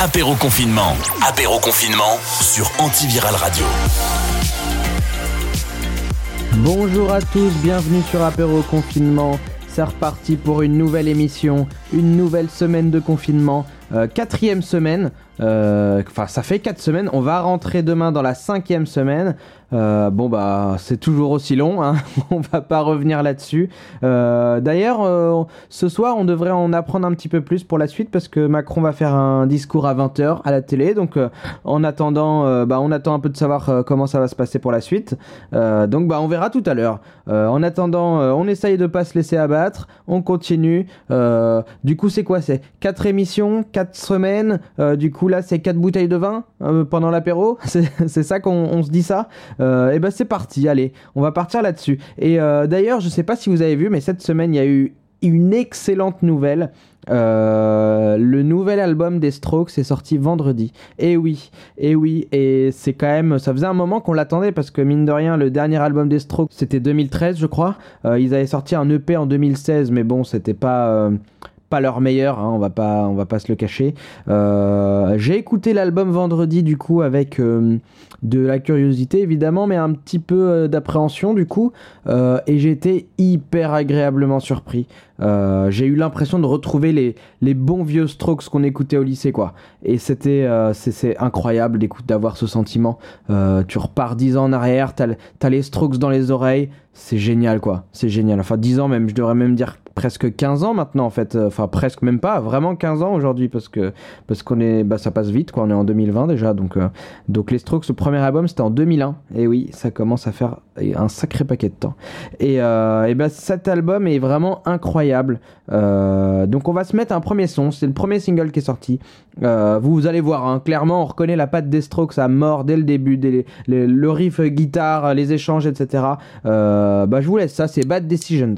Apéro confinement. Apéro confinement sur Antiviral Radio. Bonjour à tous, bienvenue sur Apéro Confinement. C'est reparti pour une nouvelle émission, une nouvelle semaine de confinement, euh, quatrième semaine. Euh, Enfin, ça fait quatre semaines. On va rentrer demain dans la cinquième semaine. Euh, bon bah, c'est toujours aussi long. Hein. on va pas revenir là-dessus. Euh, D'ailleurs, ce soir, on devrait en apprendre un petit peu plus pour la suite parce que Macron va faire un discours à 20h à la télé. Donc, en attendant, bah, on attend un peu de savoir comment ça va se passer pour la suite. Donc, bah, on verra tout à l'heure. En attendant, on essaye de pas se laisser abattre. On continue. Du coup, c'est quoi? C'est 4 émissions, 4 semaines. Du coup, là, c'est 4 bouteilles de vin euh, pendant l'apéro. C'est ça qu'on on se dit ça euh, Et ben, c'est parti. Allez, on va partir là-dessus. Et euh, d'ailleurs, je sais pas si vous avez vu, mais cette semaine, il y a eu une excellente nouvelle. Le nouvel album des Strokes est sorti vendredi. Et oui, et oui, et c'est quand même, ça faisait un moment qu'on l'attendait parce que mine de rien, le dernier album des Strokes c'était 2013, je crois. Ils avaient sorti un EP en 2016, mais bon, c'était pas pas leur meilleur, hein, on va pas, on va pas se le cacher. Euh, J'ai écouté l'album vendredi du coup avec euh, de la curiosité évidemment, mais un petit peu euh, d'appréhension du coup, et été hyper agréablement surpris. Euh, j'ai eu l'impression de retrouver les, les bons vieux Strokes qu'on écoutait au lycée quoi. Et c'était euh, c'est- incroyable d'avoir ce sentiment. Euh, tu repars 10 ans en arrière, t'as t'as les Strokes dans les oreilles, c'est génial quoi. C'est génial. Enfin 10 ans même, je devrais même dire presque 15 ans maintenant en fait. Enfin presque même pas, vraiment 15 ans aujourd'hui parce que parce qu'on est bah ça passe vite quoi, on est en 2020 déjà donc donc les Strokes le premier album c'était en 2001 et oui, ça commence à faire un sacré paquet de temps. Et, et ben cet album est vraiment incroyable. Euh, donc on va se mettre un premier son, c'est le premier single qui est sorti. Euh, vous, allez voir, hein, clairement on reconnaît la patte des Strokes à mort dès le début, le riff guitare, les échanges, etc. Euh, bah je vous laisse ça, c'est Bad Decisions.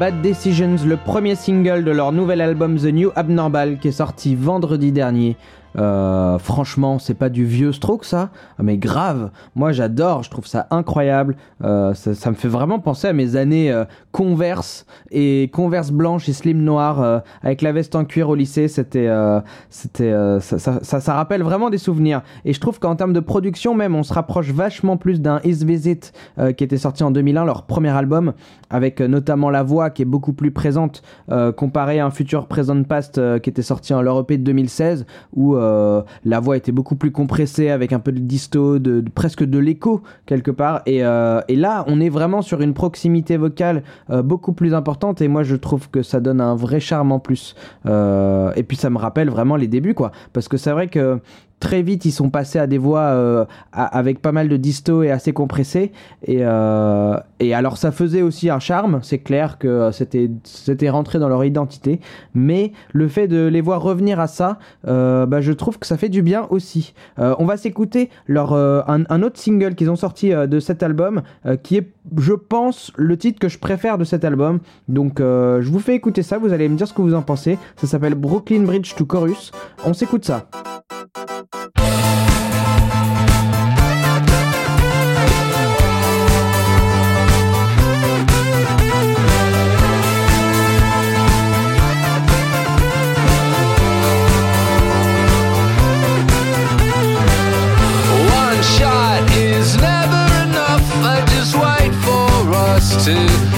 Bad Decisions, le premier single de leur nouvel album The New Abnormal qui est sorti vendredi dernier. Euh, franchement, c'est pas du vieux stroke ça, mais grave. Moi j'adore, je trouve ça incroyable. Euh, ça, me fait vraiment penser à mes années euh, Converse et Converse blanche et slim noir avec la veste en cuir au lycée. C'était, c'était, ça, ça, rappelle vraiment des souvenirs. Et je trouve qu'en termes de production même, on se rapproche vachement plus d'un Is Visit qui était sorti en 2001, leur premier album, avec notamment la voix qui est beaucoup plus présente euh, comparé à un Future Present Past qui était sorti en leur EP de 2016 où euh, la voix était beaucoup plus compressée avec un peu de disto, de, presque de l'écho quelque part. Et, euh, et là, on est vraiment sur une proximité vocale euh, beaucoup plus importante et moi je trouve que ça donne un vrai charme en plus. Et puis ça me rappelle vraiment les débuts quoi, parce que c'est vrai que très vite ils sont passés à des voix euh, avec pas mal de disto et assez compressées. Et, euh, et alors ça faisait aussi un charme c'est clair que euh, c'était c'était rentré dans leur identité. Mais le fait de les voir revenir à ça euh, bah, je trouve que ça fait du bien aussi. Euh, on va s'écouter leur euh, un, un autre single qu'ils ont sorti de cet album qui est je pense le titre que je préfère de cet album. Donc je vous fais écouter ça vous allez me dire ce que vous en pensez. Ça s'appelle Brooklyn Bridge to Chorus. On s'écoute ça você.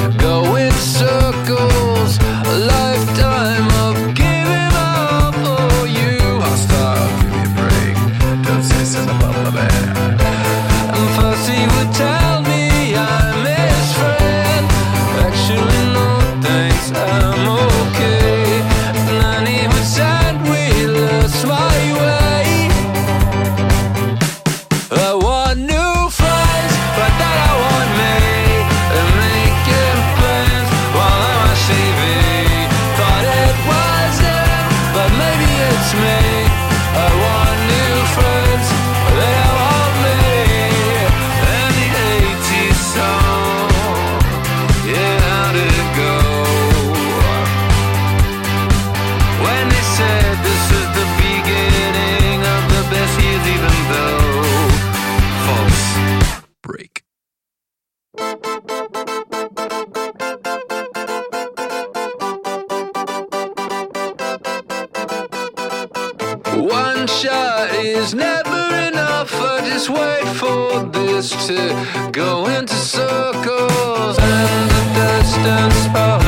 One shot is never enough. I just wait for this to go into circles. And the distance of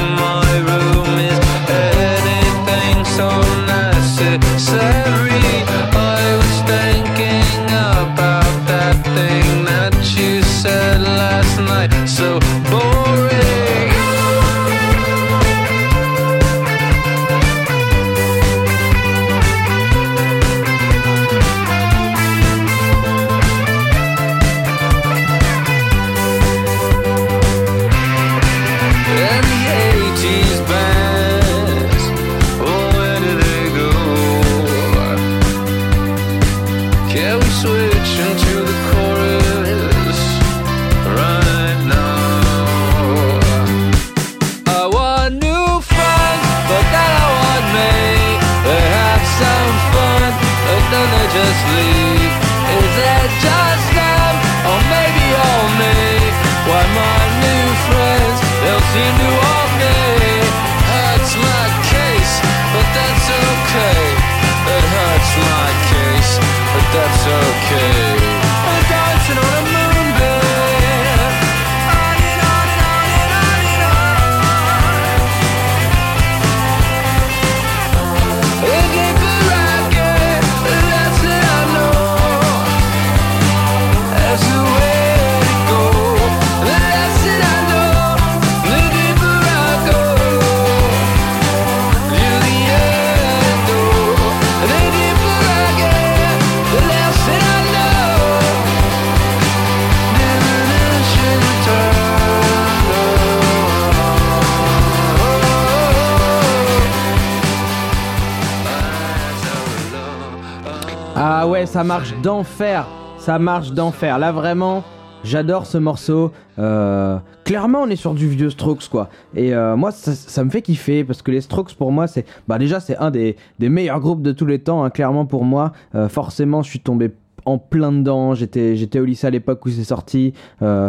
ça marche d'enfer. Ça marche d'enfer. Là vraiment, J'adore ce morceau. Euh, clairement, on est sur du vieux Strokes, quoi. Et euh, moi, ça, me fait kiffer parce que les Strokes, pour moi, c'est. Bah, déjà, c'est un des, meilleurs groupes de tous les temps, hein, clairement, pour moi. Euh, forcément, je suis tombé en plein dedans. J'étais, j'étais au lycée à l'époque où c'est sorti.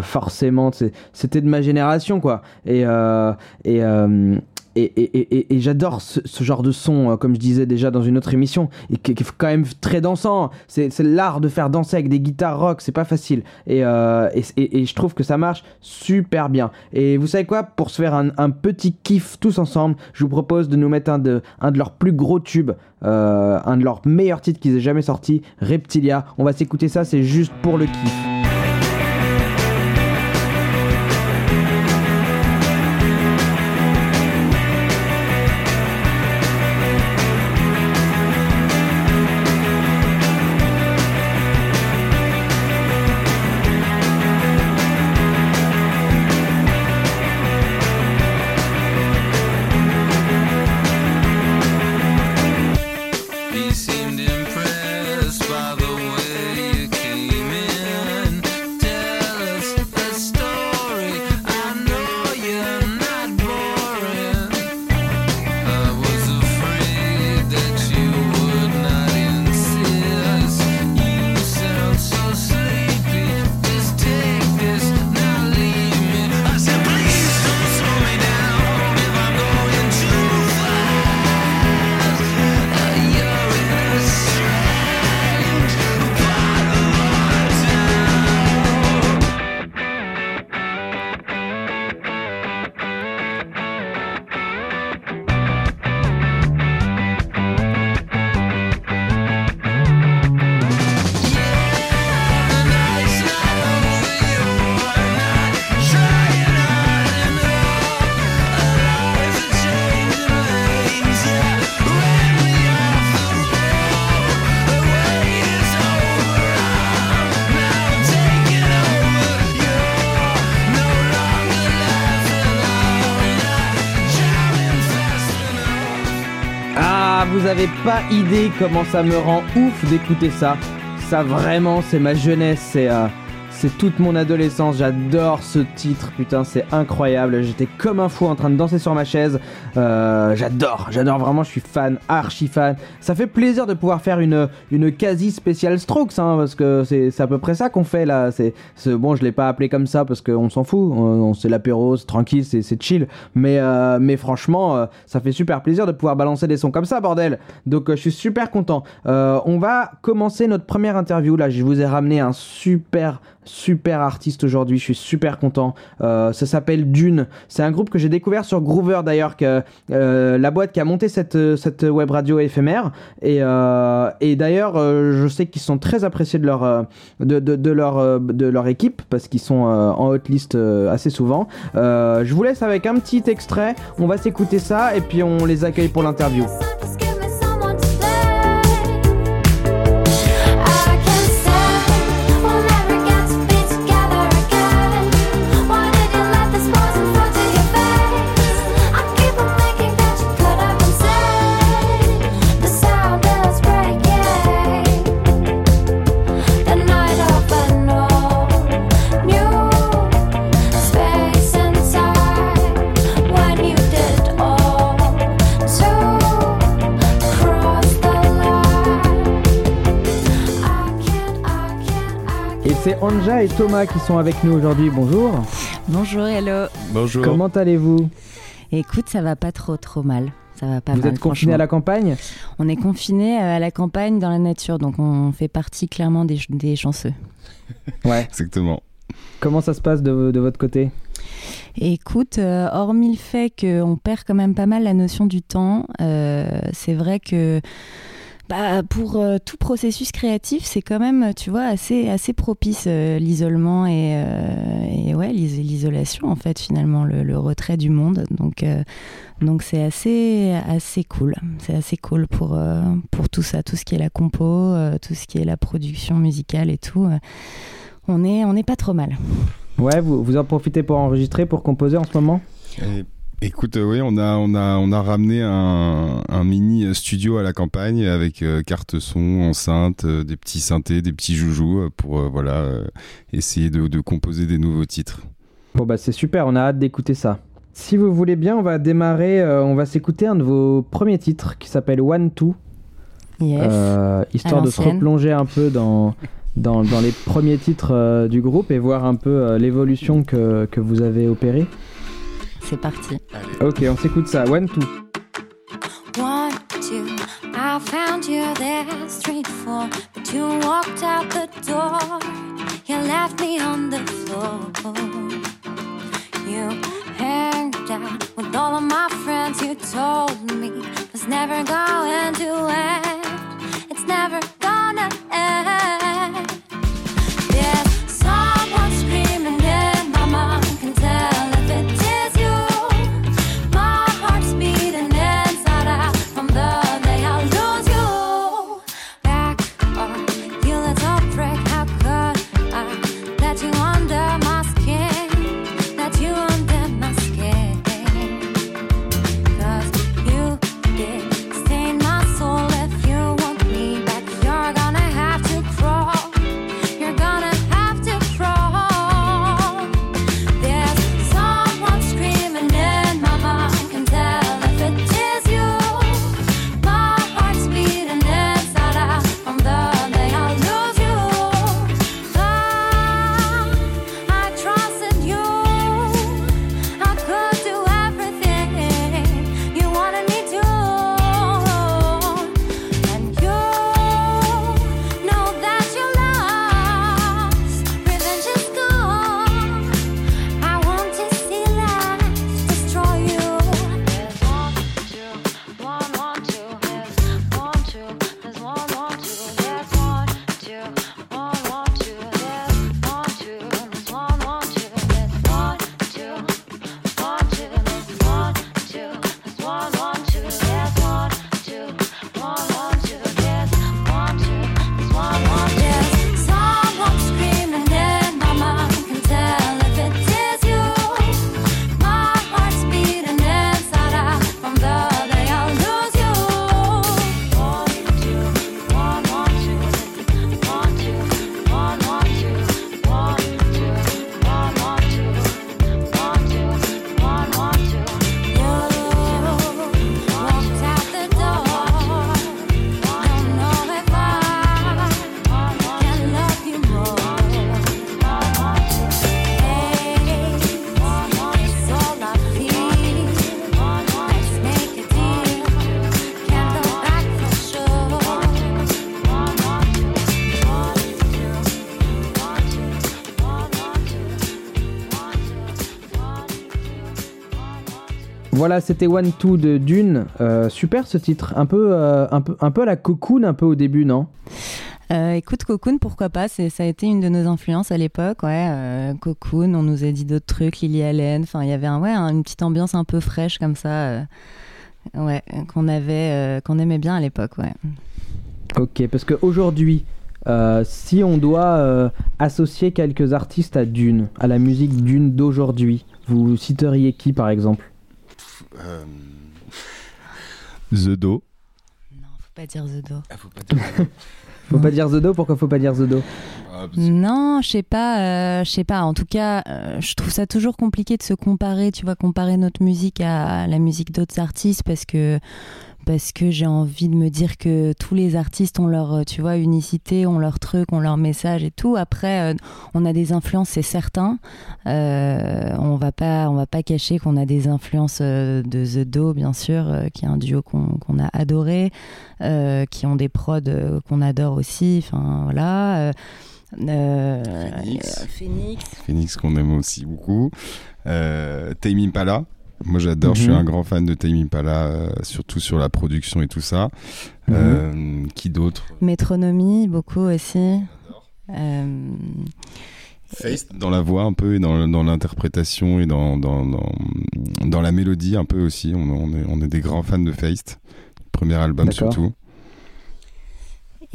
Forcément, c'était de ma génération, quoi. Et, et, et, et, et- j'adore ce, genre de son, euh, comme je disais déjà dans une autre émission, et qui, est quand même très dansant. C'est, l'art de faire danser avec des guitares rock, c'est pas facile. Et, euh, je trouve que ça marche super bien. Et vous savez quoi? Pour se faire un, un petit kiff tous ensemble, je vous propose de nous mettre un de, un de leurs plus gros tubes, euh, un de leurs meilleurs titres qu'ils aient jamais sorti, Reptilia. On va s'écouter ça, c'est juste pour le kiff. Ah, vous avez pas idée comment ça me rend ouf d'écouter ça. Ça vraiment, c'est ma jeunesse, c'est euh, c'est toute mon adolescence. J'adore ce titre, putain, c'est incroyable. J'étais comme un fou en train de danser sur ma chaise. Euh, j'adore, j'adore vraiment. Je suis fan, archi fan. Ça fait plaisir de pouvoir faire une une quasi spéciale Strokes, hein, parce que c'est à peu près ça qu'on fait là. C'est bon, je l'ai pas appelé comme ça parce qu'on s'en fout. C'est l'apéro, c'est tranquille, c'est c'est chill. Mais euh, mais franchement, euh, ça fait super plaisir de pouvoir balancer des sons comme ça, bordel. Donc je suis super content. On va commencer notre première interview là. Je vous ai ramené un super super artiste aujourd'hui. Je suis super content. Euh, ça s'appelle Dune. C'est un groupe que j'ai découvert sur Groover d'ailleurs, que euh, la boîte qui a monté cette euh, cette web radio éphémère. Et euh, et d'ailleurs, euh, je sais qu'ils sont très appréciés de leur euh, de, de, de leur de leur équipe parce qu'ils sont en hotlist euh, assez souvent. Je vous laisse avec un petit extrait. On va s'écouter ça et puis on les accueille pour l'interview. Anja et Thomas qui sont avec nous aujourd'hui. Bonjour. Bonjour, hello. Bonjour. Comment allez-vous? Écoute, ça va pas trop trop mal. Ça va pas Vous mal. êtes confiné à la campagne? On est confiné à la campagne, dans la nature, donc on fait partie clairement des, des chanceux. Ouais. Exactement. Comment ça se passe de, de votre côté? Écoute, euh, hormis le fait qu'on perd quand même pas mal la notion du temps, euh, c'est vrai que bah, pour euh, tout processus créatif, c'est quand même, tu vois, assez, assez propice euh, l'isolement et, euh, et ouais, l'is- l'isolation en fait finalement, le, le retrait du monde. Donc euh, donc c'est assez assez cool. C'est assez cool pour euh, pour tout ça, tout ce qui est la compo, euh, tout ce qui est la production musicale et tout. on est on n'est pas trop mal. Ouais, vous, vous en profitez pour enregistrer, pour composer en ce moment? Et Écoute, euh, oui, on a, on a, on a ramené un, un mini studio à la campagne avec euh, carte son, enceinte, euh, des petits synthés, des petits joujoux pour euh, voilà euh, essayer de, de composer des nouveaux titres. Bon bah c'est super, on a hâte d'écouter ça. Si vous voulez bien, on va démarrer, euh, on va s'écouter un de vos premiers titres qui s'appelle One Two, Yes. euh, histoire de se replonger un peu dans, dans, dans les premiers titres euh, du groupe et voir un peu euh, l'évolution que, que vous avez opérée. C'est parti. Ok, on s'écoute ça, One Two. One, two, I found you there, street four, but you walked out the door. You left me on the floor. You hanged out with all of my friends. You told me it's never going to end. It's never gonna end. Voilà, c'était One Two de Dune. Euh, super ce titre, un peu, euh, un peu, un peu à la cocoon, un peu au début, non? Euh, écoute, Cocoon, pourquoi pas? C'est, Ça a été une de nos influences à l'époque. Ouais, euh, Cocoon, on nous a dit d'autres trucs, Lily Allen. Enfin, il y avait un, ouais, un- une petite ambiance un peu fraîche comme ça. euh, ouais, qu'on avait, qu'on aimait bien à l'époque. Ouais. Ok, parce qu'aujourd'hui, si on doit associer quelques artistes à Dune, à la musique Dune d'aujourd'hui, vous citeriez qui par exemple? Euh, The Do. Non, faut pas dire The Do. Ah, faut pas dire Faut pas dire The Do, pourquoi faut pas dire The Do? Ah, Non, je sais pas, euh, je sais pas. En tout cas, euh, je trouve ça toujours compliqué de se comparer, tu vois, comparer notre musique à la musique d'autres artistes parce que parce que j'ai envie de me dire que tous les artistes ont leur, euh, tu vois, unicité, ont leur truc, ont leur message et tout. Après, euh, on a des influences, c'est certain. Euh, on va pas, on va pas cacher qu'on a des influences de The Do, bien sûr, qui est un duo qu'on a adoré, euh, qui ont des prods qu'on adore aussi. Enfin, voilà. Phoenix. euh, Phoenix. Phoenix qu'on aime aussi beaucoup. Euh, Tame Impala. Moi j'adore, je suis Mhm. un grand fan de Tame Impala, euh, surtout sur la production et tout ça. Euh, qui d'autre? Métronomie, beaucoup aussi. Euh, Face dans la voix un peu et dans, dans l'interprétation et dans, dans, dans, dans la mélodie un peu aussi. On, on est, on est des grands fans de Feist. Premier album surtout.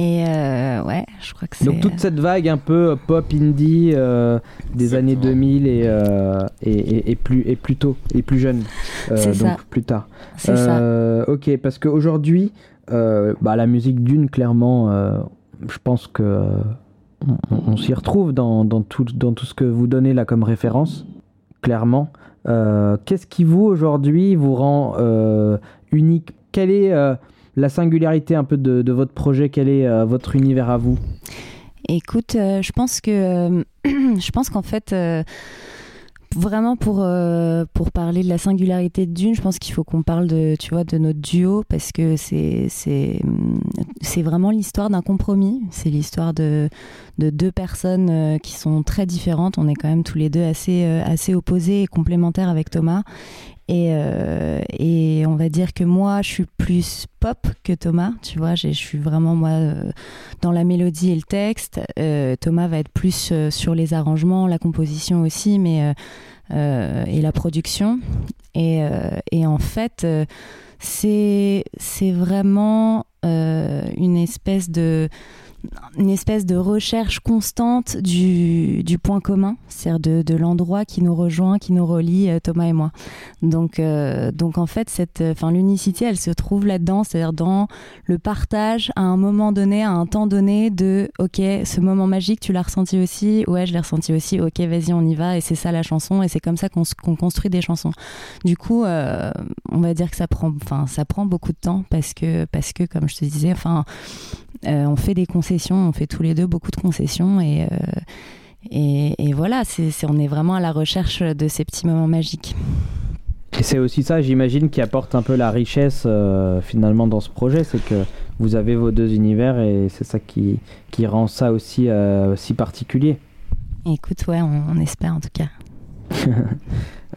Et euh, ouais, je crois que c'est. Donc toute cette vague un peu pop indie euh, des années Exactement. 2000 et, euh, et, et- et plus, et plus tôt, et plus jeune, euh, donc ça. plus tard. c'est ça. Euh, Ok, parce qu'aujourd'hui, euh, bah, la musique d'une, clairement, euh, je pense que euh, on, s'y retrouve dans, dans, tout, dans tout ce que vous donnez là comme référence, clairement. Euh, Qu'est-ce qui vous, aujourd'hui, vous rend euh, unique? Quelle est euh, la singularité un peu de, votre projet Quel est euh, votre univers à vous? Écoute, euh, je pense que euh, je pense qu'en fait vraiment pour parler de la singularité Dune, je pense qu'il faut qu'on parle de tu de notre duo parce que c'est c'est vraiment l'histoire d'un compromis, c'est l'histoire de de deux personnes qui sont très différentes, on est quand même tous les deux assez assez opposés et complémentaires avec Thomas. Et, euh, et on va dire que moi, je suis plus pop que Thomas, tu vois. Je suis vraiment, moi, euh, dans la mélodie et le texte. Euh, Thomas va être plus sur les arrangements, la composition aussi, mais et la production. Et, et en fait, c'est c'est vraiment une espèce de une espèce de recherche constante du, du point commun, c'est-à-dire de, l'endroit qui nous rejoint, qui nous relie, euh, Thomas et moi. Donc, euh, donc en fait, cette, enfin, l'unicité, elle se trouve là-dedans, c'est-à-dire dans le partage à un moment donné, à un temps donné, de OK, ce moment magique, tu l'as ressenti aussi, ouais, je l'ai ressenti aussi, OK, vas-y, on y va, et c'est ça la chanson, et c'est comme ça qu'on construit des chansons. Du coup, euh, on va dire que ça prend, ça prend beaucoup de temps parce que, parce que, comme je te disais, enfin, euh, on fait des concessions, on fait tous les deux beaucoup de concessions, et euh, et, et voilà, c'est- on est vraiment à la recherche de ces petits moments magiques. Et c'est aussi ça, j'imagine, qui apporte un peu la richesse euh, finalement dans ce projet, c'est que vous avez vos deux univers et c'est ça qui, qui rend ça aussi euh, si particulier. Écoute, ouais, on, on espère en tout cas.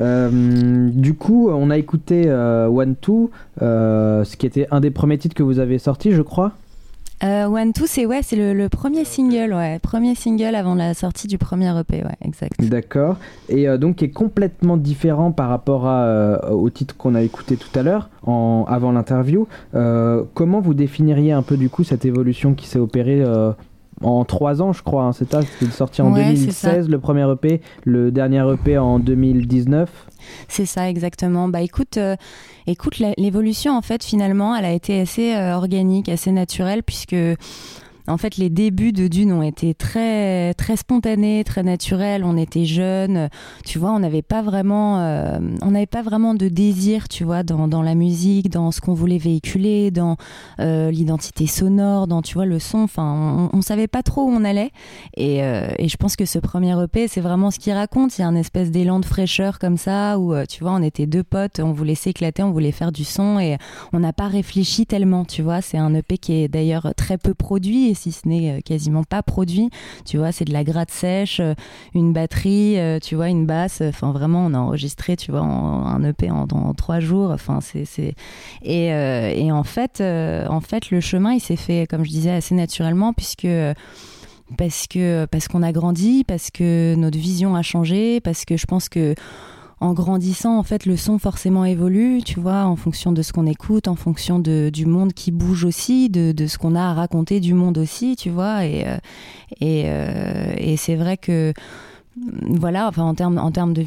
Euh, du coup, on a écouté euh, One Two, euh, ce qui était un des premiers titres que vous avez sorti, je crois. Euh, One Two, c'est ouais, c'est le, le premier single, ouais, premier single avant la sortie du premier EP, ouais, exact. D'accord. Et euh, donc qui est complètement différent par rapport à, euh, au titre qu'on a écouté tout à l'heure, en, avant l'interview. Euh, comment vous définiriez un peu du coup cette évolution qui s'est opérée en trois ans, je crois, hein, c'est ça C'était sorti en Ouais, c'est ça. 2016, le premier EP, le dernier EP en 2019. C'est ça, exactement. Bah écoute, euh, écoute, l'évolution en fait finalement, elle a été assez euh, organique, assez naturelle, puisque en fait les débuts de Dune ont été très très spontanés, très naturels. On était jeunes, tu vois, on n'avait pas vraiment, euh, on n'avait pas vraiment de désir, tu vois, dans, dans la musique, dans ce qu'on voulait véhiculer, dans euh, l'identité sonore, dans tu vois le son. Enfin, on, on savait pas trop où on allait. Et, euh, et je pense que ce premier EP, c'est vraiment ce qu'il raconte. Il y a un espèce d'élan de fraîcheur comme ça, où tu vois, on était deux potes, on voulait s'éclater, on voulait faire du son et on n'a pas réfléchi tellement, tu vois. C'est un EP qui est d'ailleurs très peu produit, si ce n'est euh, quasiment pas produit. Tu vois, c'est de la gratte sèche, euh, une batterie, euh, tu vois, une basse. Enfin, vraiment, on a enregistré, tu vois, un EP en, trois jours. Enfin, c'est. Et, en fait, en fait, le chemin, il s'est fait, comme je disais, assez naturellement, puisque parce que parce qu'on a grandi, parce que notre vision a changé, parce que je pense que en grandissant, en fait, le son forcément évolue, tu vois, en fonction de ce qu'on écoute, en fonction de, du monde qui bouge aussi, de, de ce qu'on a à raconter du monde aussi, tu vois. Et, euh, euh, et c'est vrai que voilà, enfin en termes en termes de,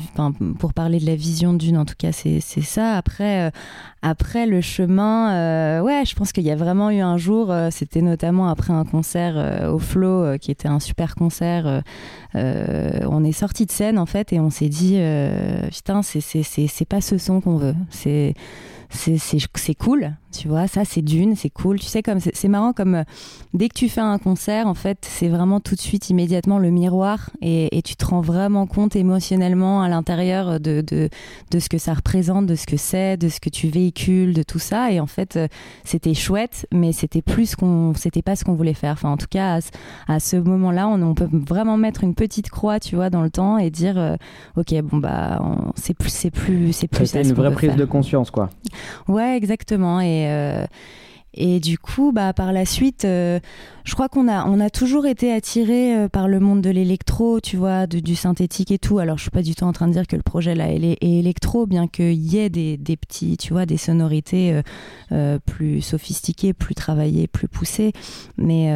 pour parler de la vision d'une, en tout cas, c'est ça. Après, euh, après le chemin, euh, ouais, je pense qu'il y a vraiment eu un jour, euh, c'était notamment après un concert au Flow, qui était un super concert. on est sorti de scène en fait et on s'est dit, putain, c'est c'est pas ce son qu'on veut. C'est c'est cool, tu vois. Ça, c'est d'une, c'est cool. Tu sais comme c'est marrant comme euh, dès que tu fais un concert, en fait, c'est vraiment tout de suite immédiatement le miroir et, et tu te rends vraiment compte émotionnellement à l'intérieur de, de de ce que ça représente, de ce que c'est, de ce que tu véhicules, de tout ça. Et en fait, euh, c'était chouette, mais c'était plus qu'on, c'était pas ce qu'on voulait faire. Enfin, en tout cas, à, ce- à ce moment-là, on, on peut vraiment mettre une petite croix, tu vois, dans le temps et dire, euh, ok, bon bah, c'est plus, c'est plus, c'est plus. C'était une vraie prise faire. de conscience, quoi. Ouais, exactement. Et, euh, Et du coup, bah, par la suite, euh, je crois qu'on a, on a toujours été attiré euh, par le monde de l'électro, tu vois, de- du synthétique et tout. Alors, je suis pas du tout en train de dire que le projet là est, électro, bien qu'il y ait des, des petits, tu vois, des sonorités euh, plus sophistiquées, plus travaillées, plus poussées. Mais,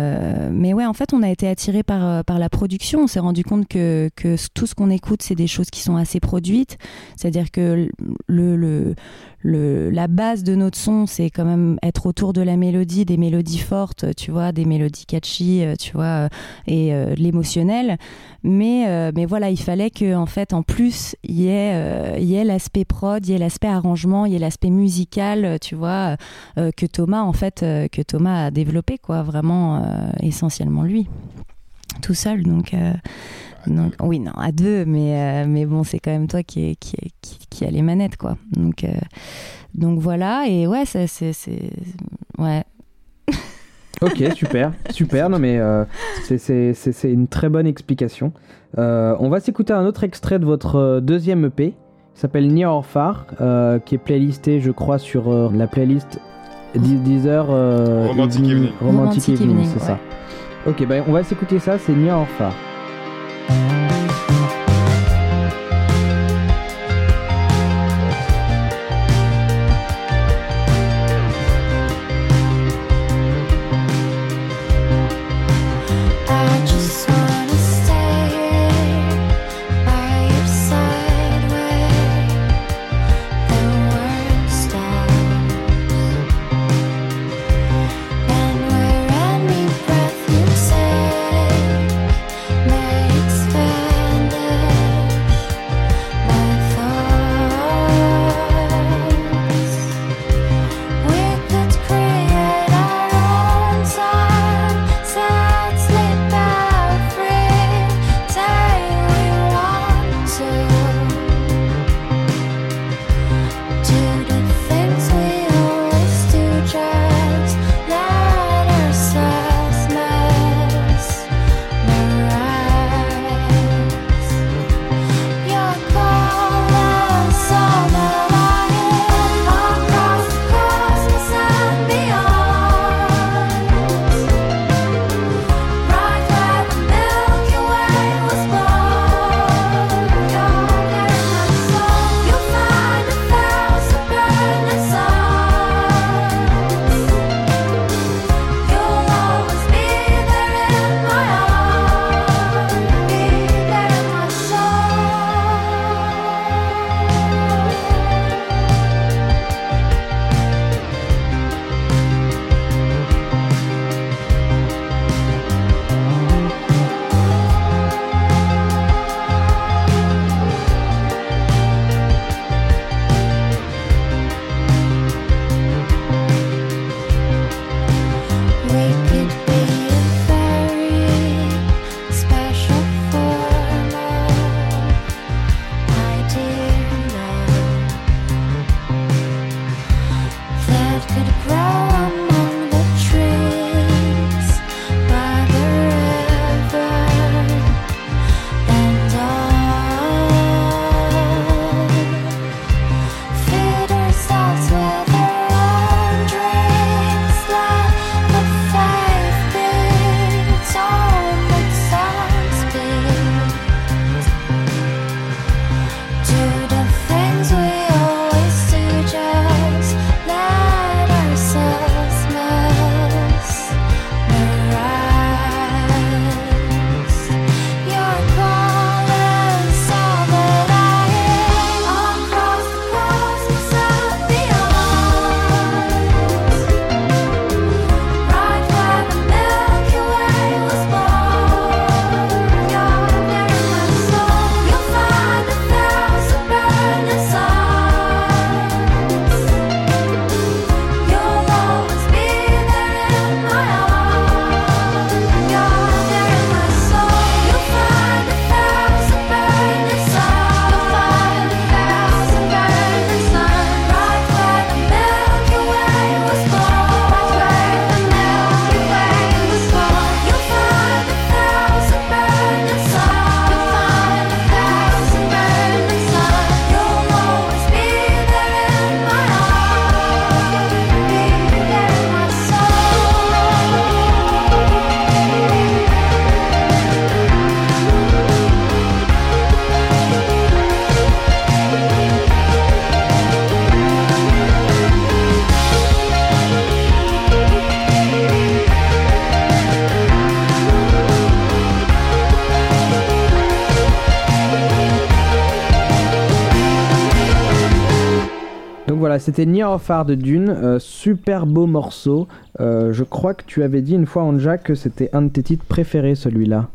mais ouais, en fait, on a été attiré par, par la production. On s'est rendu compte que, que tout ce qu'on écoute, c'est des choses qui sont assez produites. C'est-à-dire que le, le, la base de notre son, c'est quand même être autour de la mélodie, des mélodies fortes, tu vois, des mélodies catchy, euh, tu vois, euh, et euh, l'émotionnel. Mais, mais voilà, il fallait que, en fait, en plus, il y ait, l'aspect prod, il y ait l'aspect arrangement, il y ait l'aspect musical, tu vois, que Thomas, en fait, que Thomas a développé, quoi, vraiment essentiellement lui, tout seul. Donc, oui, non, à deux, mais, euh, mais bon, c'est quand même toi qui, est- qui, est- qui, qui a les manettes, quoi. Donc, euh, donc voilà, et ouais, ça, c'est. c'est- Ouais. Ok, super, super. Non mais euh, c'est- c'est c'est- c'est une très bonne explication. Euh, on va s'écouter un autre extrait de votre deuxième EP. Il s'appelle Near or Far, euh, qui est playlisté, je crois, sur euh, la playlist Dee- Deezer. euh, Romantic Evening. Romantic, Evening, c'est ouais. ça. Ok, ben on va s'écouter ça. C'est Near or Far. C'était Near of Far de Dune, euh, super beau morceau. Euh, je crois que tu avais dit une fois, Anja, que c'était un de tes titres préférés, celui-là.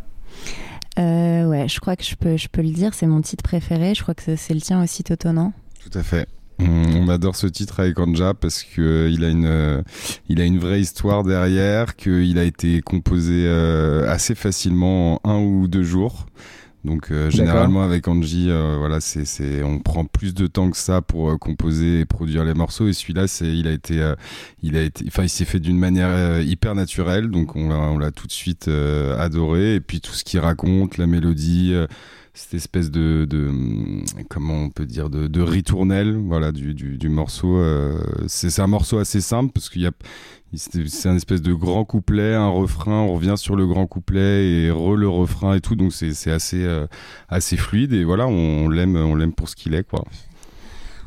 Euh, ouais, je crois que je peux, je peux le dire, c'est mon titre préféré. Je crois que c'est- le tien aussi, Toto, non? Tout à fait. On adore ce titre avec Anja parce que il a une euh, il a une vraie histoire derrière, qu'il a été composé euh, assez facilement en un ou deux jours. Donc euh, généralement avec Angie, euh, voilà, c'est c'est on prend plus de temps que ça pour euh, composer et produire les morceaux. Et celui-là, c'est il a été euh, il a été enfin il s'est fait d'une manière hyper naturelle. Donc on l'a tout de suite euh, adoré. Et puis tout ce qu'il raconte, la mélodie. Cette espèce de, de hum, comment on peut dire de, de ritournelle voilà du, du, du morceau euh, c'est un morceau assez simple parce qu'il y a c'est un espèce de grand couplet un refrain on revient sur le grand couplet et re le refrain et tout donc c'est assez euh, assez fluide et voilà on l'aime on l'aime pour ce qu'il est quoi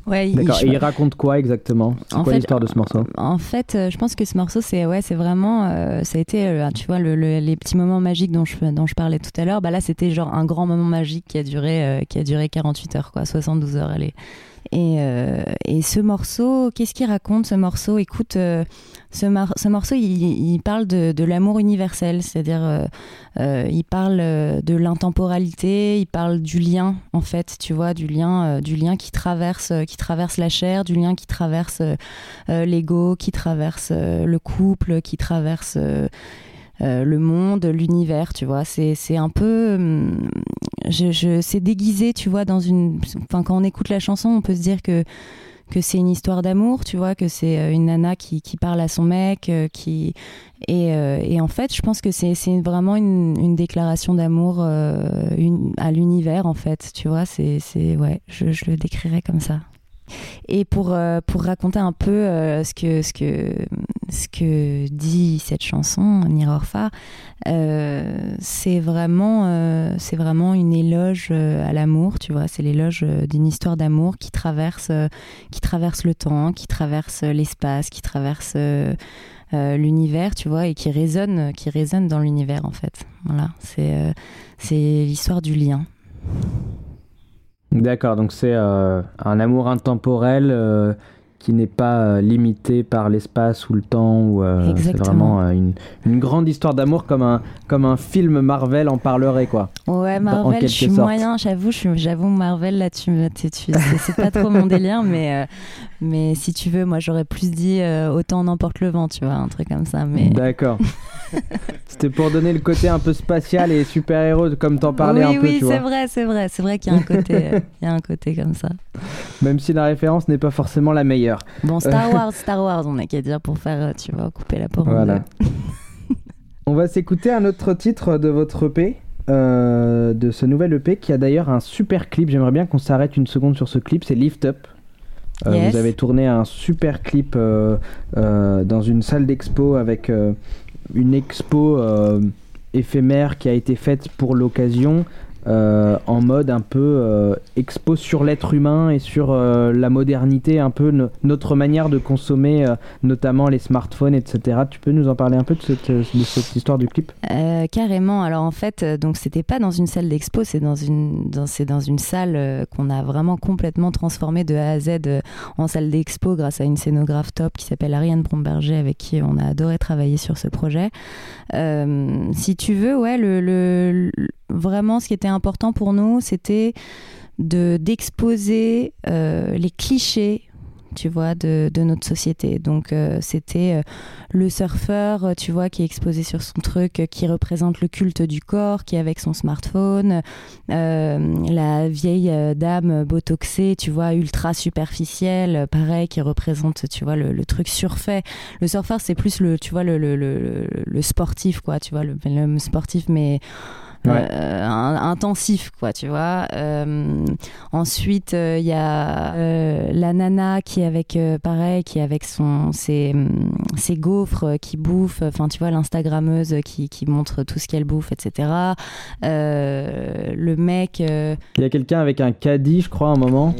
Ouais, il- D'accord. je- Et il raconte quoi exactement C'est quoi fait, l'histoire de ce morceau En fait, euh, je pense que ce morceau, c'est ouais, c'est vraiment, euh, ça a été, euh, tu vois, le- le- les petits moments magiques dont je, dont je parlais tout à l'heure. Bah là, c'était genre un grand moment magique qui a duré, euh, qui a duré 48 heures, quoi, 72 heures, allez. Et, euh, et ce morceau, qu'est-ce qu'il raconte ce morceau? Écoute, euh, ce, morceau, il, parle de, de l'amour universel, c'est-à-dire, euh, il parle de l'intemporalité, il parle du lien, en fait, tu vois, du lien, du lien qui traverse, qui traverse la chair, du lien qui traverse l'ego, qui traverse le couple, qui traverse euh, le monde, l'univers, tu vois. C'est, un peu. hum, Je, je, c'est déguisé, tu vois, dans une. Enfin, quand on écoute la chanson, on peut se dire que. Que c'est une histoire d'amour, tu vois, que c'est euh, une nana qui, qui parle à son mec, euh, qui et, euh, et en fait, je pense que c'est, vraiment une, une déclaration d'amour euh, à l'univers, en fait, tu vois. C'est ouais, je, je le décrirais comme ça. Et pour, euh, pour raconter un peu euh, ce, que, ce, que, ce que dit cette chanson, Nirorfa, euh, c'est vraiment, c'est vraiment une éloge à l'amour, tu vois. C'est l'éloge d'une histoire d'amour qui traverse, qui traverse le temps, qui traverse l'espace, qui traverse l'univers, tu vois, et qui résonne, qui résonne dans l'univers, en fait. Voilà, c'est c'est l'histoire du lien. D'accord, donc c'est euh, un amour intemporel euh, qui n'est pas euh, limité par l'espace ou le temps. Ou, euh, c'est vraiment euh, une, une grande histoire d'amour comme un, comme un film Marvel en parlerait, quoi. Ouais, Marvel, je suis sorte. moyen, j'avoue, j'avoue, Marvel, là, tu me, tu- tu- c'est pas trop mon délire, mais, euh, mais si tu veux, moi, j'aurais plus dit autant n'emporte le vent, tu vois, un truc comme ça, mais... D'accord. C'était pour donner le côté un peu spatial et super-héros, comme t'en parlais oui, un peu, oui, c'est vrai, c'est vrai, c'est vrai qu'il y a un côté, il y a un côté comme ça. Même si la référence n'est pas forcément la meilleure. Bon, Star Wars, Star Wars, on n'a qu'à dire pour faire, euh, tu vois, couper la en Voilà. On va s'écouter un autre titre de votre EP, euh, de ce nouvel EP qui a d'ailleurs un super clip. J'aimerais bien qu'on s'arrête une seconde sur ce clip. C'est Lift Up. Euh, Yes. Vous avez tourné un super clip euh, euh, dans une salle d'expo avec euh, une expo euh, éphémère qui a été faite pour l'occasion. Euh, en mode un peu euh, expo sur l'être humain et sur euh, la modernité, un peu no- notre manière de consommer, euh, notamment les smartphones, etc. Tu peux nous en parler un peu de cette, histoire du clip? Carrément. Alors en fait, donc c'était pas dans une salle d'expo, c'est dans une, dans, salle qu'on a vraiment complètement transformée de A à Z en salle d'expo grâce à une scénographe top qui s'appelle Ariane Bromberger avec qui on a adoré travailler sur ce projet. Si tu veux, ouais, le- vraiment ce qui était important pour nous, c'était de d'exposer euh, les clichés tu vois, de, de notre société. Donc, euh, c'était euh, le surfeur, tu vois, qui est exposé sur son truc, qui représente le culte du corps, qui est avec son smartphone, la vieille dame botoxée, tu vois, ultra superficielle, pareil, qui représente, tu vois, le, le truc surfait. Le surfeur, c'est plus le, tu vois, le, le, le, sportif, quoi, tu vois, le sportif, mais Ouais. euh, intensif, quoi, tu vois. Euh, ensuite, il y a euh, la nana qui est avec, euh, pareil, qui est avec son, ses, hum, ses gaufres euh, qui bouffe, enfin, tu vois, l'Instagrammeuse qui, qui montre tout ce qu'elle bouffe, etc. Euh, le mec. euh, Il y a quelqu'un avec un caddie, je crois, à un moment.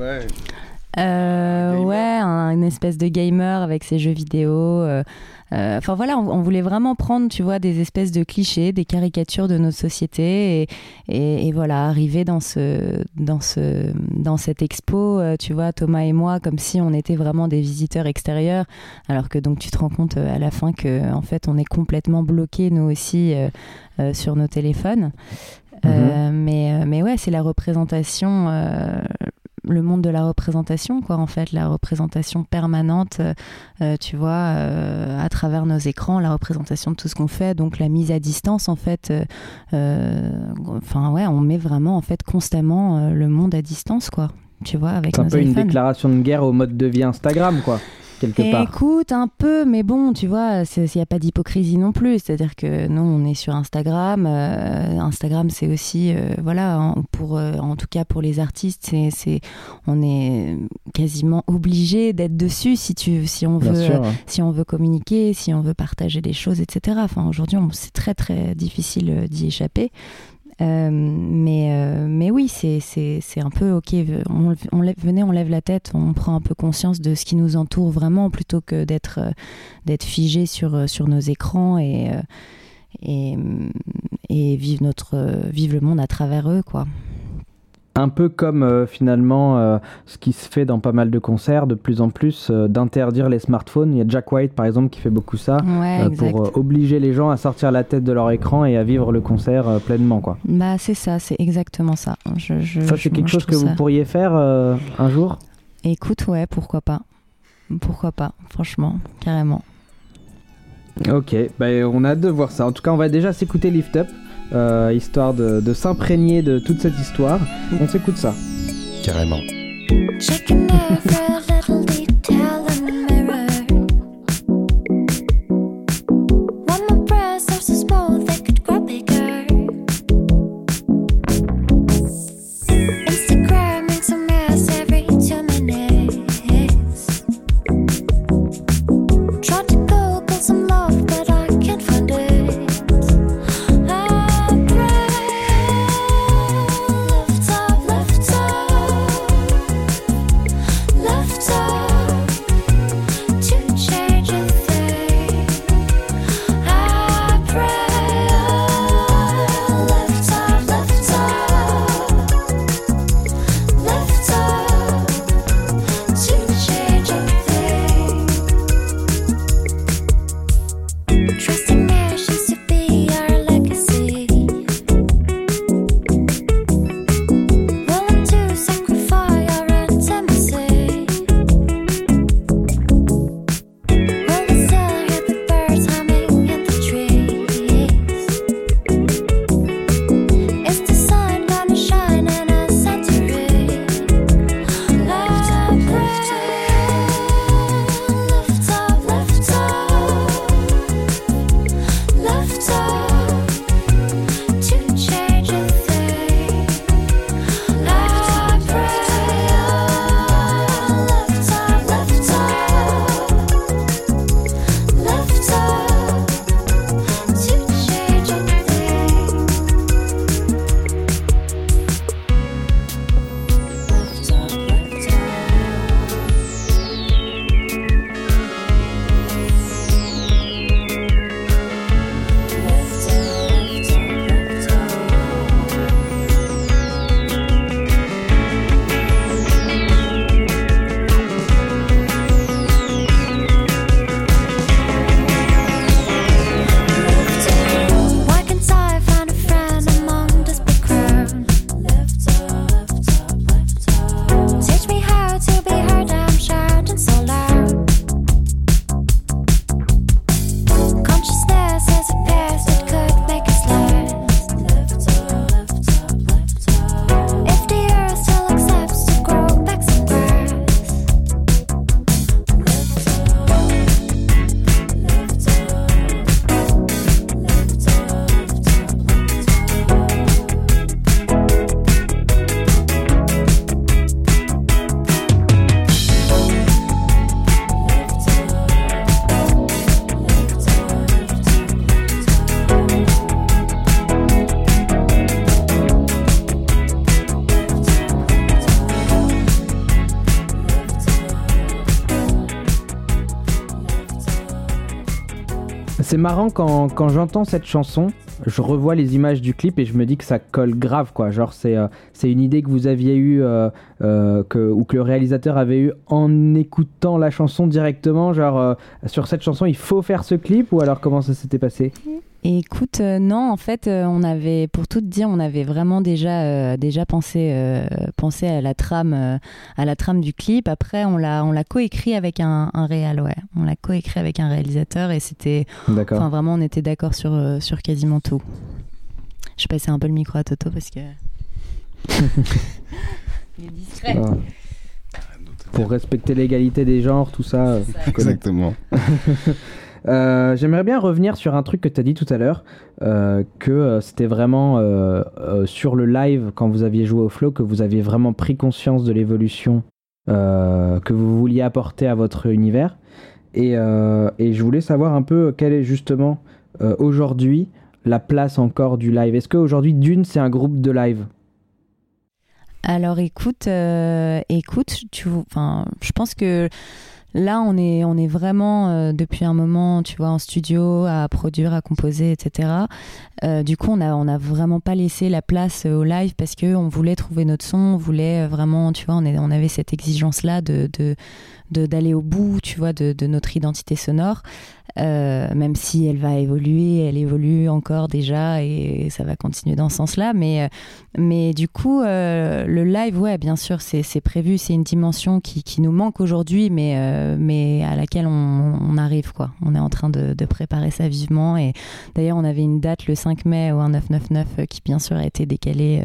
euh, ouais, un- une espèce de gamer avec ses jeux vidéo, euh, euh, enfin voilà, on, on voulait vraiment prendre, tu vois, des espèces de clichés, des caricatures de notre société et, et, et voilà, arriver dans ce, dans ce, dans cette expo, euh, tu vois, Thomas et moi, comme si on était vraiment des visiteurs extérieurs, alors que donc tu te rends compte euh, à la fin que en fait on est complètement bloqué nous aussi euh, euh, sur nos téléphones. Euh, mais, euh, mais ouais, c'est la représentation, euh, le monde de la représentation, quoi, en fait, la représentation permanente, euh, euh, tu vois, euh, à travers nos écrans, la représentation de tout ce qu'on fait, donc la mise à distance, en fait, enfin, ouais, on met vraiment, en fait, constamment le monde à distance, quoi, tu vois, avec C'est un nos peu une déclaration de guerre au mode de vie Instagram, quoi, quelque part. Écoute, un peu, mais bon, tu vois, il n'y a pas d'hypocrisie non plus. C'est-à-dire que nous, on est sur Instagram. euh, Instagram, c'est aussi, euh, voilà, en- pour, euh, en tout cas pour les artistes, c'est, on est quasiment obligé d'être dessus si, tu, si, on Bien veut, sûr. si on veut communiquer, si on veut partager des choses, etc. Enfin, aujourd'hui, c'est très, très difficile d'y échapper. Euh, mais, euh, mais oui, c'est, un peu ok. On, on venez, on lève la tête, on prend un peu conscience de ce qui nous entoure vraiment plutôt que d'être, euh, d'être figé sur, sur nos écrans et, et, et vivre, notre, vivre le monde à travers eux. Quoi. Un peu comme euh, finalement euh, ce qui se fait dans pas mal de concerts, de plus en plus, euh, d'interdire les smartphones. Il y a Jack White par exemple qui fait beaucoup ça. Ouais, pour obliger les gens à sortir la tête de leur écran et à vivre le concert pleinement quoi. Bah, c'est ça, c'est exactement ça. Je, je- Ça c'est quelque chose que vous pourriez faire un jour? Écoute, ouais, pourquoi pas. Pourquoi pas, franchement, carrément. Ok, ben on a hâte de voir ça. En tout cas, on va déjà s'écouter Lift Up, euh, histoire de, de s'imprégner de toute cette histoire. On s'écoute ça. Carrément. Marrant quand, quand j'entends cette chanson, je revois les images du clip et je me dis que ça colle grave quoi. Genre c'est euh, c'est une idée que vous aviez eue euh, euh, que, ou que le réalisateur avait eu en écoutant la chanson directement. Genre sur cette chanson il faut faire ce clip ou alors comment ça s'était passé? Écoute, euh, non, en fait, euh, on avait, pour tout te dire, on avait vraiment déjà, euh, déjà pensé, euh, pensé à la trame, euh, à la trame du clip. Après, on l'a, on l'a coécrit avec un, un réal, ouais. On l'a coécrit avec un réalisateur et c'était, enfin, vraiment, on était d'accord sur, euh, sur quasiment tout. Je passais un peu le micro à Toto parce que. Il est discret. Ah. Pour respecter l'égalité des genres, tout ça. connais. Exactement. Euh, J'aimerais bien revenir sur un truc que tu as dit tout à l'heure, euh, que euh, c'était vraiment sur le live, quand vous aviez joué au flow, que vous aviez vraiment pris conscience de l'évolution que vous vouliez apporter à votre univers. Et, je voulais savoir un peu quelle est justement aujourd'hui la place encore du live. Est-ce qu'aujourd'hui, Dune, c'est un groupe de live? Alors écoute, écoute, je pense que là on est, on est vraiment euh, depuis un moment, tu vois, en studio à produire, à composer, etc. Euh, du coup, on a, on a vraiment pas laissé la place euh, au live parce que on voulait trouver notre son, on voulait vraiment, tu vois, on, est, on avait cette exigence là de, de de- d'aller au bout, tu vois, de, de notre identité sonore. Euh, même si elle va évoluer, elle évolue encore déjà et ça va continuer dans ce sens-là. Mais, euh, mais du coup, euh, le live, ouais, bien sûr, c'est prévu, c'est une dimension qui, qui nous manque aujourd'hui, mais, mais à laquelle on, arrive, quoi. On est en train de, de préparer ça vivement. Et d'ailleurs, on avait une date le 5 mai au 1999 euh, qui, bien sûr, a été décalée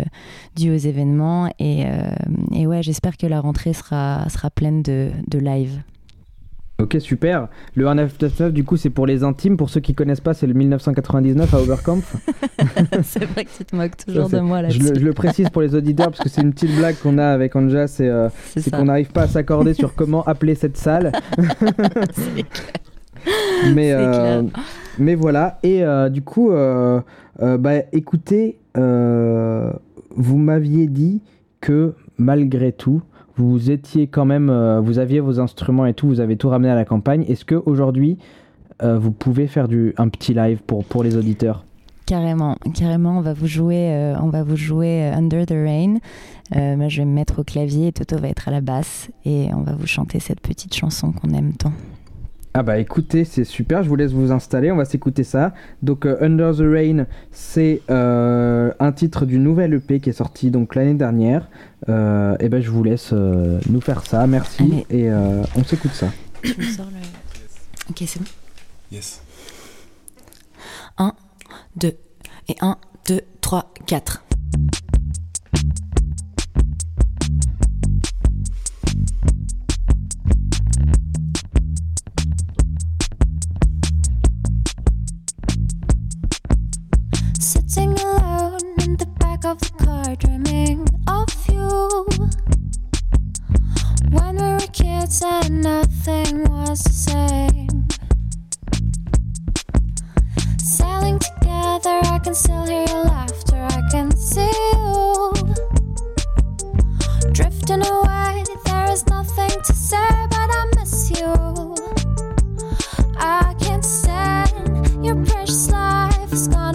dû aux événements. Et, et ouais, j'espère que la rentrée sera, sera pleine de, de live. Ok, super. Le 1999, du coup, c'est pour les intimes. Pour ceux qui connaissent pas, c'est le 1999 à Oberkampf. c'est vrai que tu te moques toujours Ça, de moi Je le, je le précise pour les auditeurs parce que c'est une petite blague qu'on a avec Anja, c'est euh, qu'on n'arrive pas à s'accorder sur comment appeler cette salle. mais, euh, clair. mais voilà, et euh, du coup, bah, écoutez, vous m'aviez dit que malgré tout, vous étiez quand même, euh, vous aviez vos instruments et tout, vous avez tout ramené à la campagne. Est-ce que aujourd'hui, euh, vous pouvez faire du, un petit live pour, les auditeurs? Carrément, carrément, on va vous jouer, euh, on va vous jouer Under the Rain. Je vais me mettre au clavier, Toto va être à la basse et on va vous chanter cette petite chanson qu'on aime tant. Ah bah écoutez, c'est super, je vous laisse vous installer, on va s'écouter ça. Donc euh, Under the Rain, c'est euh, un titre du nouvel EP qui est sorti donc l'année dernière. Euh, et ben je vous laisse euh, nous faire ça, merci. Allez. Et euh, on s'écoute ça. Tu me sors le. Ok, c'est bon. Yes. 2 et 1, 2, 3, 4. of the car, dreaming of you. When we were kids and nothing was the same. Sailing together, I can still hear your laughter, I can see you. Drifting away, there is nothing to say, but I miss you. I can't stand your precious life is gone.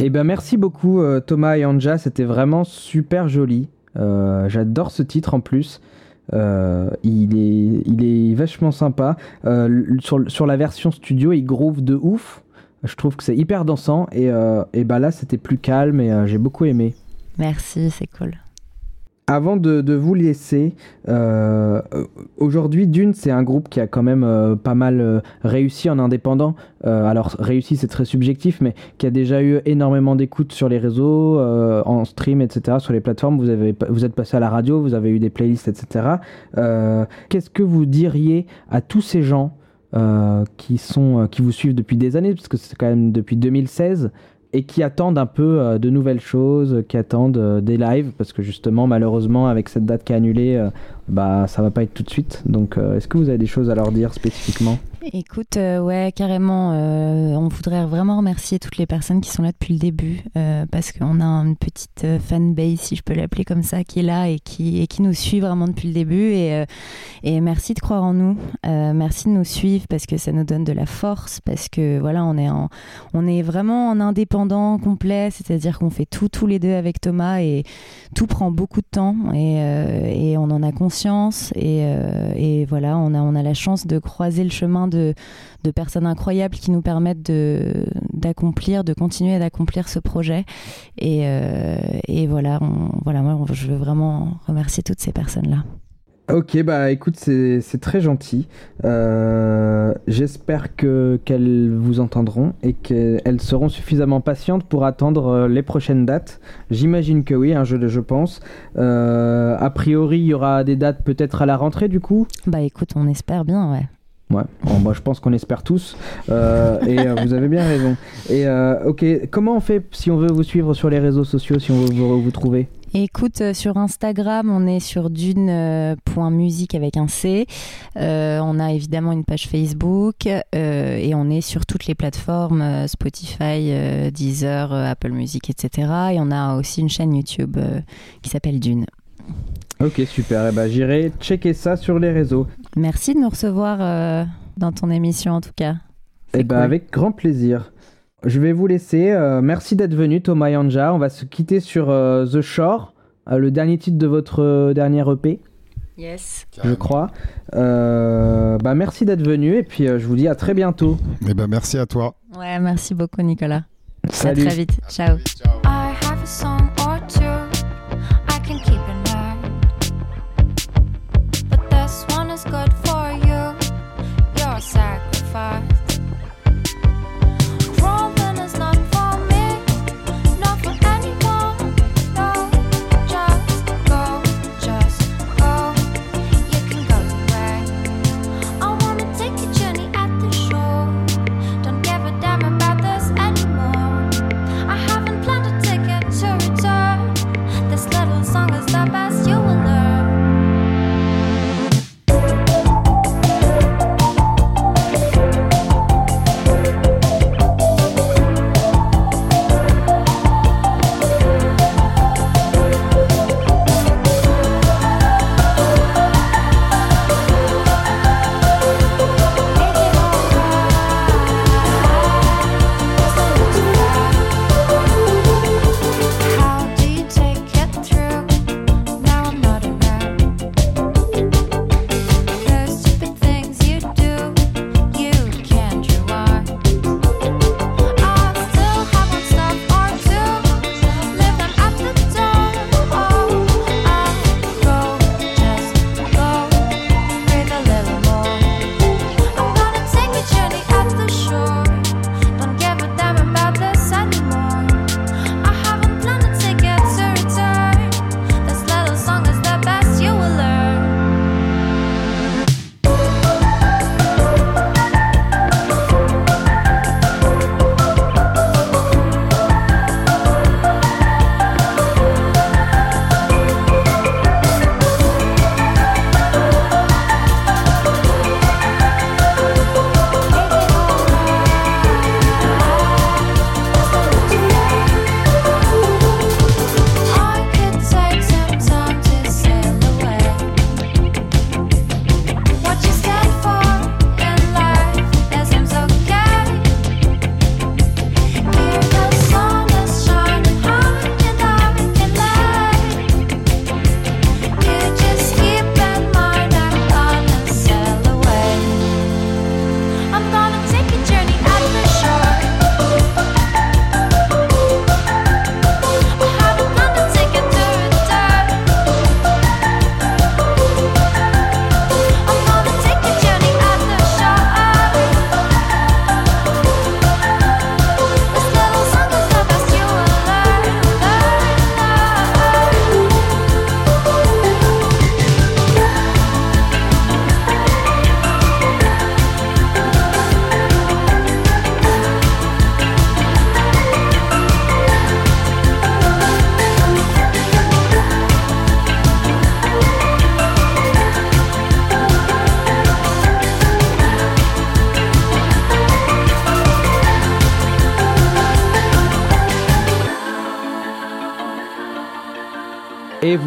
Eh ben merci beaucoup euh, Thomas et Anja, c'était vraiment super joli. Euh, J'adore ce titre en plus. Euh, il, est, il est vachement sympa. Sur, sur la version studio, il groove de ouf. Je trouve que c'est hyper dansant et, et bah là c'était plus calme et j'ai beaucoup aimé. Merci, c'est cool. Avant de, vous laisser, euh, aujourd'hui Dune c'est un groupe qui a quand même euh, pas mal euh, réussi en indépendant. Alors réussi c'est très subjectif, mais qui a déjà eu énormément d'écoutes sur les réseaux, en stream, etc. Sur les plateformes, vous, avez, vous êtes passé à la radio, vous avez eu des playlists, etc. Qu'est-ce que vous diriez à tous ces gens qui, sont, qui vous suivent depuis des années, parce que c'est quand même depuis 2016 et qui attendent un peu euh, de nouvelles choses, qui attendent euh, des lives, parce que justement, malheureusement, avec cette date qui est annulée, euh, bah, ça va pas être tout de suite. Donc, euh, est-ce que vous avez des choses à leur dire spécifiquement? Écoute, euh, ouais, carrément, euh, on voudrait vraiment remercier toutes les personnes qui sont là depuis le début, parce qu'on a une petite fanbase, si je peux l'appeler comme ça, qui est là et qui, et qui nous suit vraiment depuis le début. Et, et merci de croire en nous, merci de nous suivre, parce que ça nous donne de la force, parce que voilà, on est, en, on est vraiment en indépendant complet, c'est-à-dire qu'on fait tout tous les deux avec Thomas, et tout prend beaucoup de temps, et, et on en a conscience, et, euh, et voilà, on a, on a la chance de croiser le chemin de, de personnes incroyables qui nous permettent de, d'accomplir, de continuer d'accomplir ce projet. Et, euh, et voilà, voilà, moi, je veux vraiment remercier toutes ces personnes-là. Ok, bah écoute, c'est très gentil. Euh, J'espère que qu'elles vous entendront et qu'elles seront suffisamment patientes pour attendre euh, les prochaines dates. J'imagine que oui, hein, je, je pense. Euh, a priori, il y aura des dates peut-être à la rentrée du coup? Bah écoute, on espère bien, ouais. Ouais, bon, bah, je pense qu'on espère tous. Euh, et euh, vous avez bien raison. Et euh, ok, comment on fait si on veut vous suivre sur les réseaux sociaux, si on veut vous, vous trouver? Écoute, sur Instagram, on est sur dune.musique avec un C. On a évidemment une page Facebook et on est sur toutes les plateformes Spotify, Deezer, Apple Music, etc. Et on a aussi une chaîne YouTube qui s'appelle Dune. Ok, super. Et bah, j'irai checker ça sur les réseaux. Merci de nous recevoir euh, dans ton émission en tout cas. Et bah, cool. avec grand plaisir. Je vais vous laisser. euh, merci d'être venu, Thomas et Anja. On va se quitter sur euh, The Shore, euh, le dernier titre de votre euh, dernier EP, Yes. je crois. Euh, bah, merci d'être venu et puis euh, je vous dis à très bientôt. Eh ben, merci à toi. Ouais, merci beaucoup Nicolas. Salut. À très vite. Ciao. I have a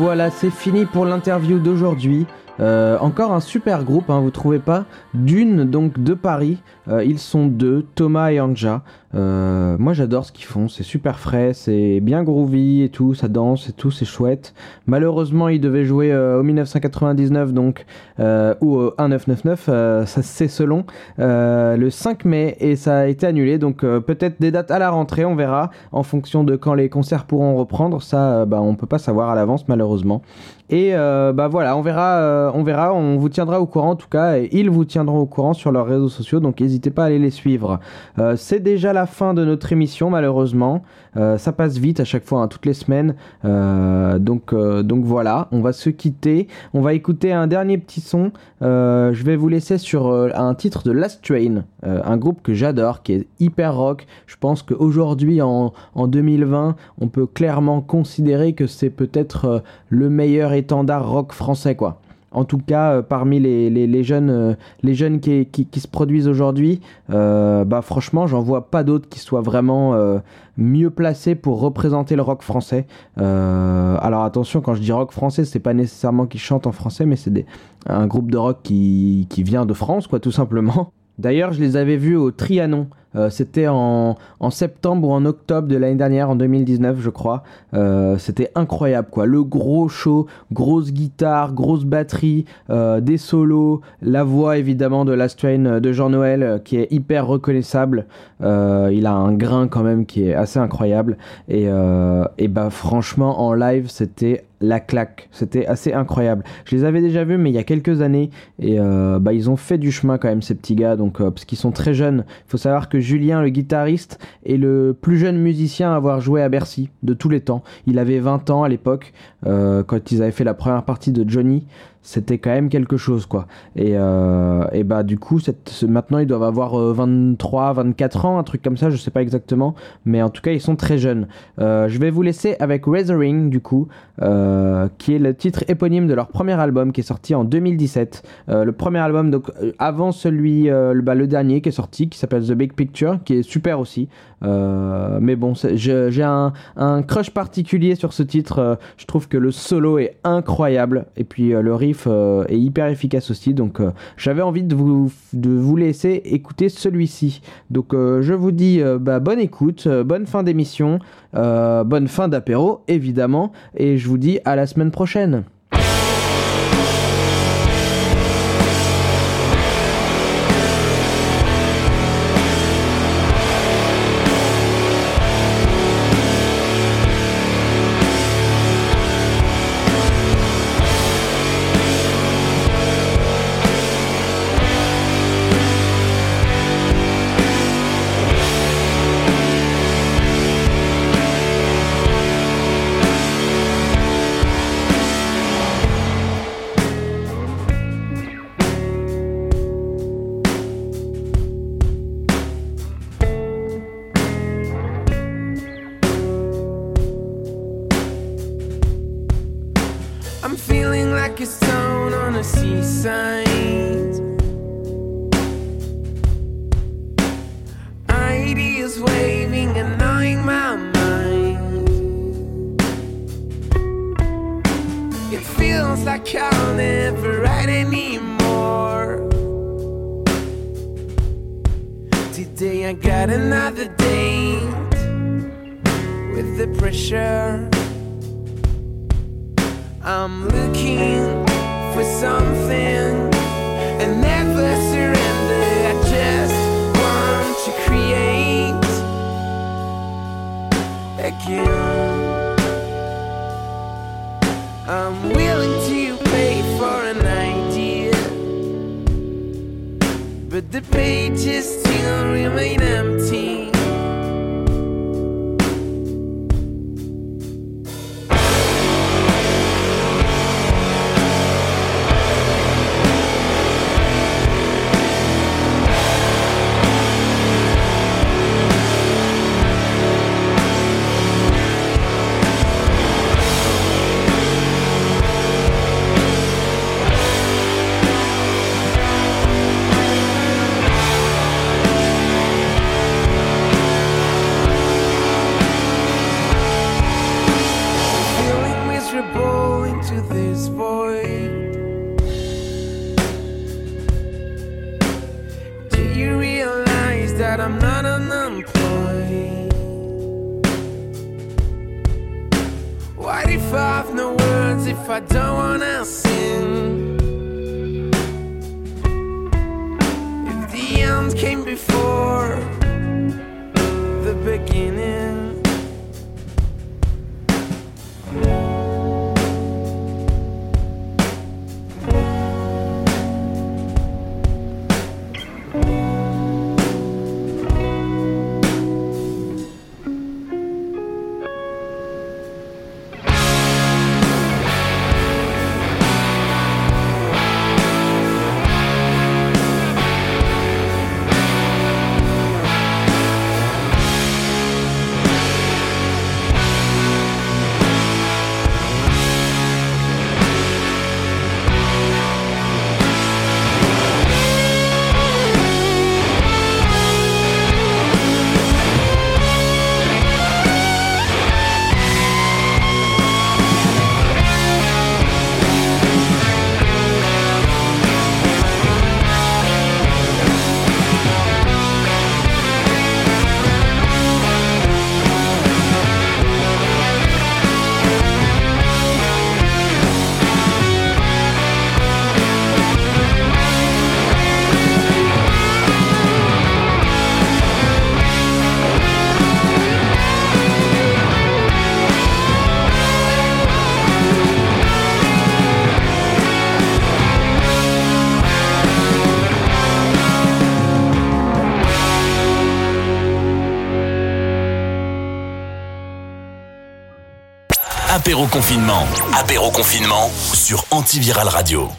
voilà, c'est fini pour l'interview d'aujourd'hui. Euh, encore un super groupe, hein, vous trouvez pas Dune, donc de Paris. Euh, ils sont deux, Thomas et Anja. Euh, moi j'adore ce qu'ils font, c'est super frais, c'est bien groovy et tout, ça danse et tout, c'est chouette. Malheureusement, ils devaient jouer au 1999 donc ou au 1999, euh, ça c'est selon, le 5 mai et ça a été annulé. Donc peut-être des dates à la rentrée, on verra en fonction de quand les concerts pourront reprendre. Ça, bah, on peut pas savoir à l'avance malheureusement. Et euh, bah voilà, on verra, euh, on verra, on vous tiendra au courant en tout cas, et ils vous tiendront au courant sur leurs réseaux sociaux, donc n'hésitez pas à aller les suivre. Euh, c'est déjà la fin de notre émission malheureusement, ça passe vite à chaque fois, hein, toutes les semaines, donc donc voilà, on va se quitter, on va écouter un dernier petit son. Je vais vous laisser sur un titre de Last Train, un groupe que j'adore, qui est hyper rock. Je pense qu'aujourd'hui en en 2020, on peut clairement considérer que c'est peut-être le meilleur étendard rock français quoi. En tout cas, euh, parmi les, les, jeunes, euh, les jeunes qui, qui, qui se produisent aujourd'hui, euh, bah franchement, j'en vois pas d'autres qui soient vraiment euh, mieux placés pour représenter le rock français. Euh, alors attention, quand je dis rock français, c'est pas nécessairement qu'ils chantent en français, mais c'est un groupe de rock qui, qui vient de France, quoi, tout simplement. D'ailleurs, je les avais vus au Trianon. Euh, C'était en, en septembre ou en octobre de l'année dernière, en 2019, je crois. Euh, C'était incroyable, quoi. Le gros show, grosse guitare, grosse batterie, euh, des solos, la voix évidemment de Last Train de Jean-Noël qui est hyper reconnaissable. Il a un grain quand même qui est assez incroyable. Et, et bah franchement, en live, c'était la claque. C'était assez incroyable. Je les avais déjà vus, mais il y a quelques années. Et euh, bah, ils ont fait du chemin quand même, ces petits gars. Donc, euh, parce qu'ils sont très jeunes. Il faut savoir que Julien, le guitariste, est le plus jeune musicien à avoir joué à Bercy de tous les temps. Il avait 20 ans à l'époque, euh, quand ils avaient fait la première partie de Johnny. C'était quand même quelque chose, quoi. Et, euh, et bah, du coup, cette, ce- maintenant, ils doivent avoir euh, 23, 24 ans, un truc comme ça, je sais pas exactement. Mais en tout cas, ils sont très jeunes. Euh, je vais vous laisser avec Razoring, du coup, euh, qui est le titre éponyme de leur premier album qui est sorti en 2017. Euh, le premier album, donc euh, avant celui, euh, le, bah, le dernier qui est sorti, qui s'appelle The Big Picture, qui est super aussi. Euh, mais bon, j'ai un, un crush particulier sur ce titre. Euh, je trouve que le solo est incroyable et puis euh, le riff euh, est hyper efficace aussi. Donc euh, j'avais envie de vous, de vous laisser écouter celui-ci. Donc euh, je vous dis bah, bonne écoute, bonne fin d'émission, bonne fin d'apéro évidemment, et je vous dis à la semaine prochaine. What if I have no words if I don't wanna sing? If the end came before the beginning. Apéro confinement. Sur Antiviral Radio.